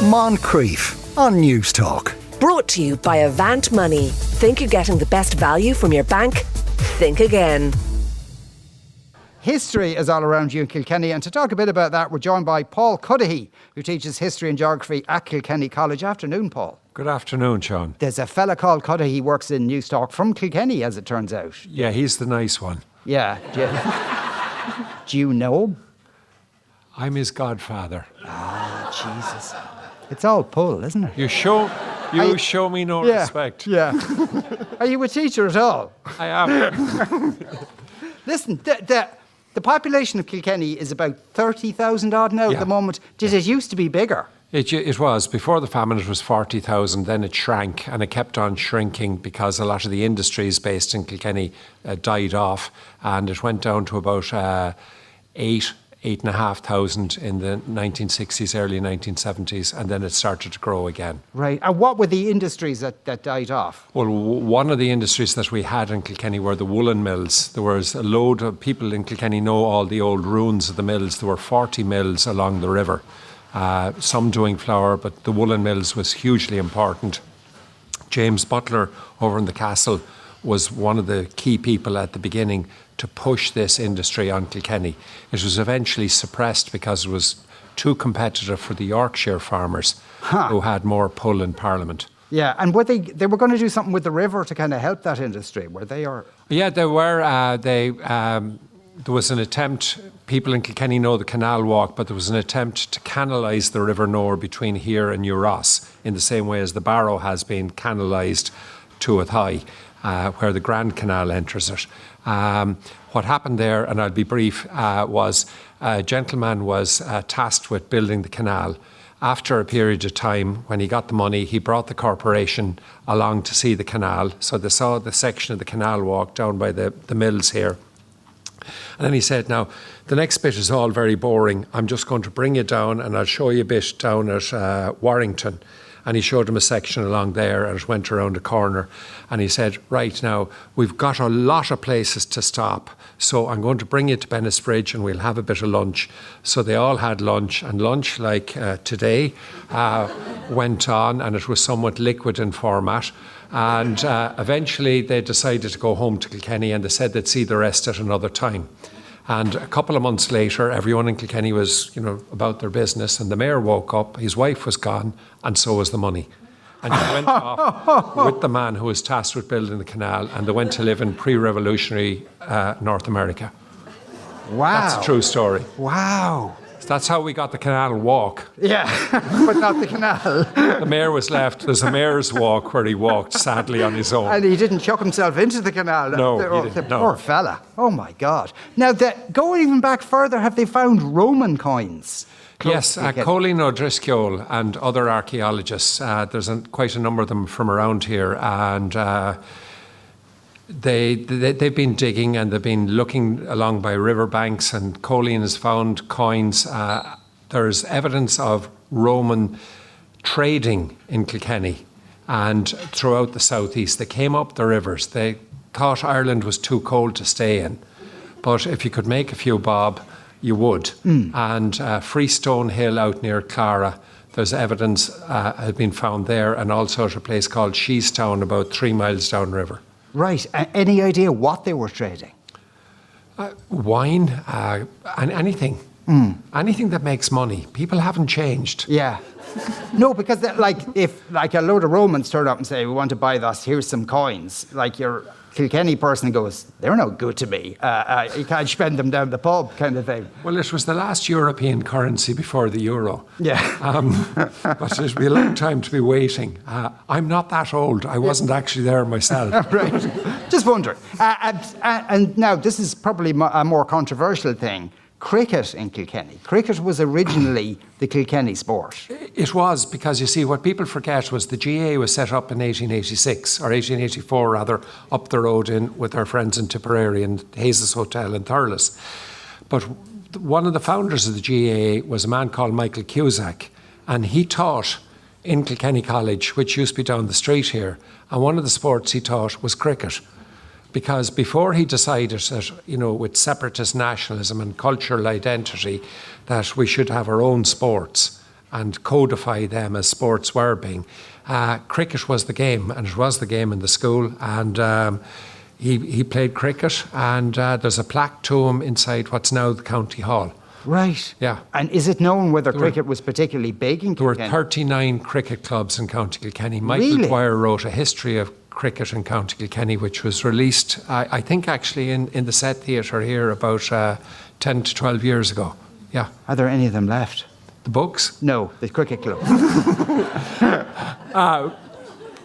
Moncrieff on Newstalk. Brought to you by Avant Money. Think you're getting the best value from your bank? Think again. History is all around you in Kilkenny, and to talk a bit about that, we're joined by Paul Cuddihy, who teaches history and geography at Kilkenny College. Afternoon, Paul. Good afternoon, Sean. There's a fella called Cuddihy, he works in Newstalk from Kilkenny, as it turns out. Yeah, he's the nice one. Yeah. Do you, do you know him? I'm his godfather. Ah, Jesus. It's all pull, isn't it? You show you I- show me no yeah. respect. Yeah. Are you a teacher at all? I am. Listen, the, the, the population of Kilkenny is about 30,000 odd now at the moment. Did it used to be bigger? It, it was before the famine. It was forty thousand. Then it shrank, and it kept on shrinking because a lot of the industries based in Kilkenny uh, died off, and it went down to about uh, eight, eight and a half thousand in the 1960s, early 1970s, and then it started to grow again. Right. And what were the industries that, that died off? Well, w- one of the industries that we had in Kilkenny were the woolen mills. There was a load of people in Kilkenny know all the old ruins of the mills. There were 40 mills along the river, uh, some doing flour, but the woolen mills was hugely important. James Butler over in the castle was one of the key people at the beginning to push this industry on Kilkenny. It was eventually suppressed because it was too competitive for the Yorkshire farmers who had more pull in Parliament. Yeah, and were they they were going to do something with the river to kind of help that industry? Were they or Yeah, there were. Uh, they um, there was an attempt. People in Kilkenny know the canal walk, but there was an attempt to canalise the River Nore between here and New Ross in the same way as the Barrow has been canalised to Athy, uh, where the Grand Canal enters it. Um, what happened there, and I'll be brief, uh, was a gentleman was uh, tasked with building the canal. After a period of time, when he got the money, he brought the corporation along to see the canal. So they saw the section of the canal walk down by the, the mills here. And then he said, Now, the next bit is all very boring. I'm just going to bring you down and I'll show you a bit down at uh, Warrington. And he showed him a section along there and it went around a corner. And he said, Right now, we've got a lot of places to stop. So I'm going to bring you to Bennettsbridge and we'll have a bit of lunch. So they all had lunch. And lunch, like uh, today, uh, went on and it was somewhat liquid in format. And uh, eventually they decided to go home to Kilkenny and they said they'd see the rest at another time. And a couple of months later, everyone in Kilkenny was, you know, about their business. And the mayor woke up, his wife was gone, and so was the money. And he went off with the man who was tasked with building the canal, and they went to live in pre-revolutionary uh, North America. wow? That's a true story. Wow. That's how we got the canal walk. Yeah, but not the canal. The mayor was left. There's a mayor's walk where he walked sadly on his own. and he didn't chuck himself into the canal. No, the, he oh, didn't, the no. poor fella. Oh my God! Now, the, going even back further, have they found Roman coins? Yes, uh? Cóilín Ó Drisceoil and other archaeologists, uh, there's a, quite a number of them from around here, and uh, they, they, they've been digging and they've been looking along by riverbanks, and Cóilín has found coins. Uh, there's evidence of Roman trading in Kilkenny and throughout the southeast. They came up the rivers. They thought Ireland was too cold to stay in. But if you could make a few bob, you would. And uh, Freestone Hill out near Clara, there's evidence uh, had been found there, and also at a place called Sheestown, about three miles downriver. Right. A- any idea what they were trading? Uh, wine uh, and anything. Anything that makes money. People haven't changed. Yeah. no, because like if like a load of Romans turn up and say we want to buy this, here's some coins. Like your Kilkenny person goes, they're no good to me. Uh, uh, you can't spend them down the pub, kind of thing. Well, it was the last European currency before the euro. Yeah. Um, but it'll be a long time to be waiting. Uh, I'm not that old. I wasn't actually there myself. right. Just wondering. Uh, and, uh, and now this is probably a more controversial thing. Cricket in Kilkenny. Cricket was originally the Kilkenny sport. It was because you see what people forget was the GAA was set up in 1886 or 1884 rather up the road in with our friends in Tipperary and Hayes Hotel in Thurles. But one of the founders of the GAA was a man called Michael Cusack, and he taught in Kilkenny College, which used to be down the street here. And one of the sports he taught was cricket because before he decided that, you know, with separatist nationalism and cultural identity, that we should have our own sports, and codify them as sports were being. Uh, cricket was the game, and it was the game in the school. And um, he, he played cricket, and uh, there's a plaque to him inside what's now the county hall. Right. Yeah. And is it known whether were- cricket was particularly big in There were 39 cricket clubs in County Kilkenny. Michael Really? Dwyer wrote a history of cricket in County Kilkenny, which was released, I, I think, actually in, in the set theatre here about uh, 10 to 12 years ago. Yeah. Are there any of them left? The books? No, the cricket club.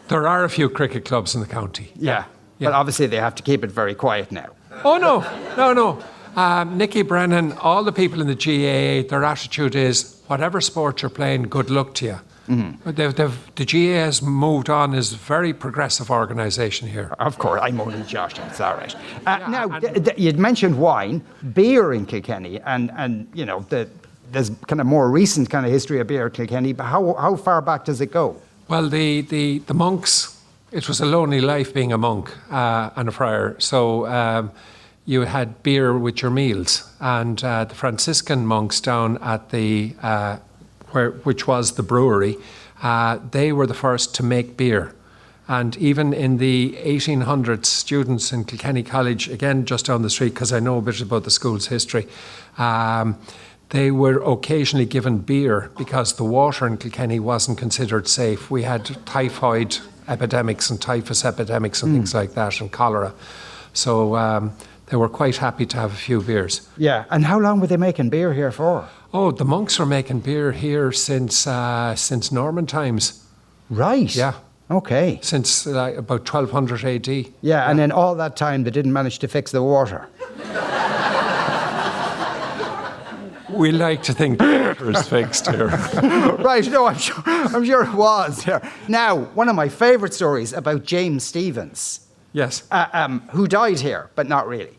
There are a few cricket clubs in the county. yeah. Yeah. But obviously they have to keep it very quiet now. Oh, no, no, no. Um, Nicky Brennan, all the people in the GAA, their attitude is whatever sport you're playing, good luck to you. Mm-hmm. They've, they've, the GAA has moved on, as a very progressive organisation here. Of course, I'm only joshing. It's all right. Uh, Yeah, now, th- th- you'd mentioned wine, beer in Kilkenny, and, and you know, the, there's kind of more recent kind of history of beer in Kilkenny, but how, how far back does it go? Well, the, the, the monks, it was a lonely life being a monk uh, and a friar. So um, you had beer with your meals. And uh, the Franciscan monks down at the, uh, where, which was the brewery, uh, they were the first to make beer. And even in the 1800s, students in Kilkenny College, again just down the street, because I know a bit about the school's history, um, they were occasionally given beer because the water in Kilkenny wasn't considered safe. We had typhoid epidemics and typhus epidemics and things like that, and cholera. So um, they were quite happy to have a few beers. Yeah, and how long were they making beer here for? Oh, the monks were making beer here since uh, since Norman times, Right. Yeah. Okay. since uh, about 1200 AD. Yeah, and then all that time they didn't manage to fix the water. We like to think water is fixed here. right, no, I'm sure, I'm sure it was. Yeah. Now, one of my favourite stories about James Stephens, yes. uh, um, who died here, but not really.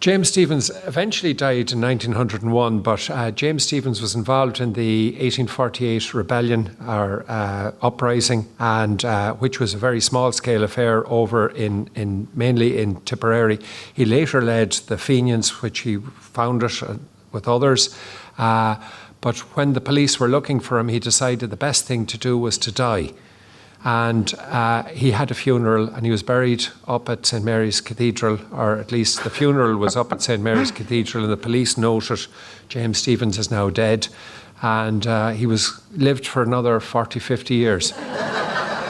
James Stephens eventually died in 1901, but uh, James Stephens was involved in the 1848 rebellion or uh, uprising, and uh, which was a very small-scale affair over in, in mainly in Tipperary. He later led the Fenians, which he founded uh, with others. Uh, but when the police were looking for him, he decided the best thing to do was to die and uh, he had a funeral and he was buried up at St Mary's Cathedral, or at least the funeral was up at St Mary's Cathedral, and the police noted James Stephens is now dead, and uh, he was lived for another 40, 50 years.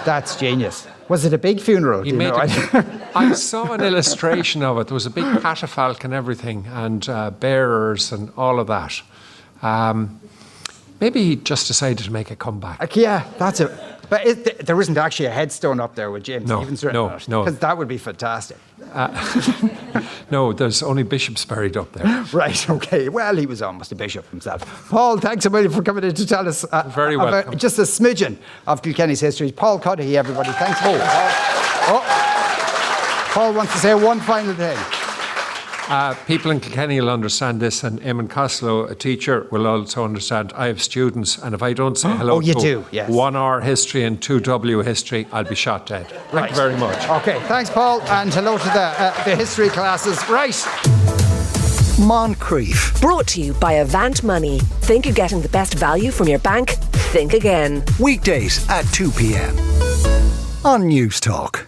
That's genius. Was it a big funeral? He made know? it- I saw an illustration of it. There was a big catafalque and everything, and uh, bearers and all of that. Um, maybe he just decided to make a comeback. Like, yeah, that's it. But is, th- there isn't actually a headstone up there with James No, Stephens written no, on it. no. Because that would be fantastic. No, there's only bishops buried up there. Right, okay. Well, he was almost a bishop himself. Paul, thanks a million for coming in to tell us uh, Very about just a smidgen of Kilkenny's history. Paul Cuddihy, everybody. Thanks. Oh. oh. Paul wants to say one final thing. Uh, people in Kilkenny will understand this, and Eamon Costello, a teacher, will also understand. I have students, and if I don't say hello Oh, you to do, yes. one R history and two W history, I'll be shot dead. Thank Right. you very much. Okay, thanks, Paul, and hello to the, uh, the history classes. Right. Moncrieff. Brought to you by Avant Money. Think you're getting the best value from your bank? Think again. Weekdays at 2 p.m. on Newstalk.